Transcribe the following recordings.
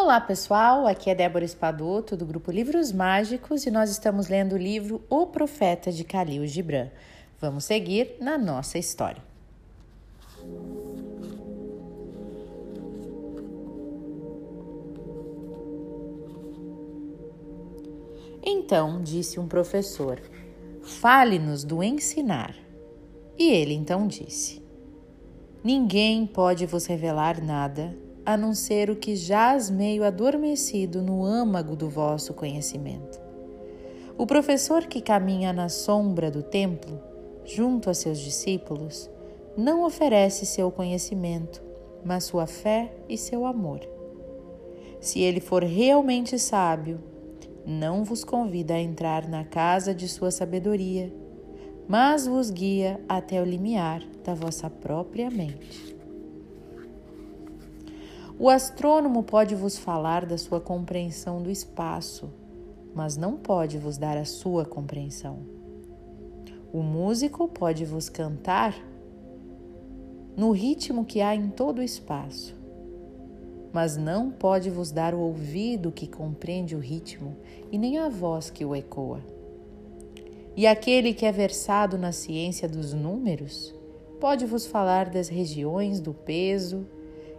Olá pessoal, aqui é Débora Espadoto do grupo Livros Mágicos e nós estamos lendo o livro O Profeta de Khalil Gibran. Vamos seguir na nossa história. Então disse um professor: Fale-nos do ensinar. E ele então disse: Ninguém pode vos revelar nada a não ser o que jaz meio adormecido no âmago do vosso conhecimento. O professor que caminha na sombra do templo, junto a seus discípulos, não oferece seu conhecimento, mas sua fé e seu amor. Se ele for realmente sábio, não vos convida a entrar na casa de sua sabedoria, mas vos guia até o limiar da vossa própria mente. O astrônomo pode vos falar da sua compreensão do espaço, mas não pode vos dar a sua compreensão. O músico pode vos cantar no ritmo que há em todo o espaço, mas não pode vos dar o ouvido que compreende o ritmo e nem a voz que o ecoa. E aquele que é versado na ciência dos números pode vos falar das regiões do peso,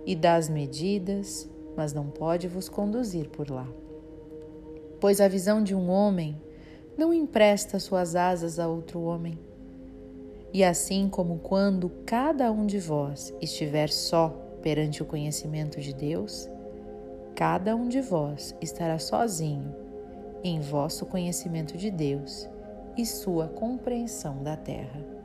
e das medidas, mas não pode vos conduzir por lá. Pois a visão de um homem não empresta suas asas a outro homem. E assim como quando cada um de vós estiver só perante o conhecimento de Deus, cada um de vós estará sozinho em vosso conhecimento de Deus e sua compreensão da terra.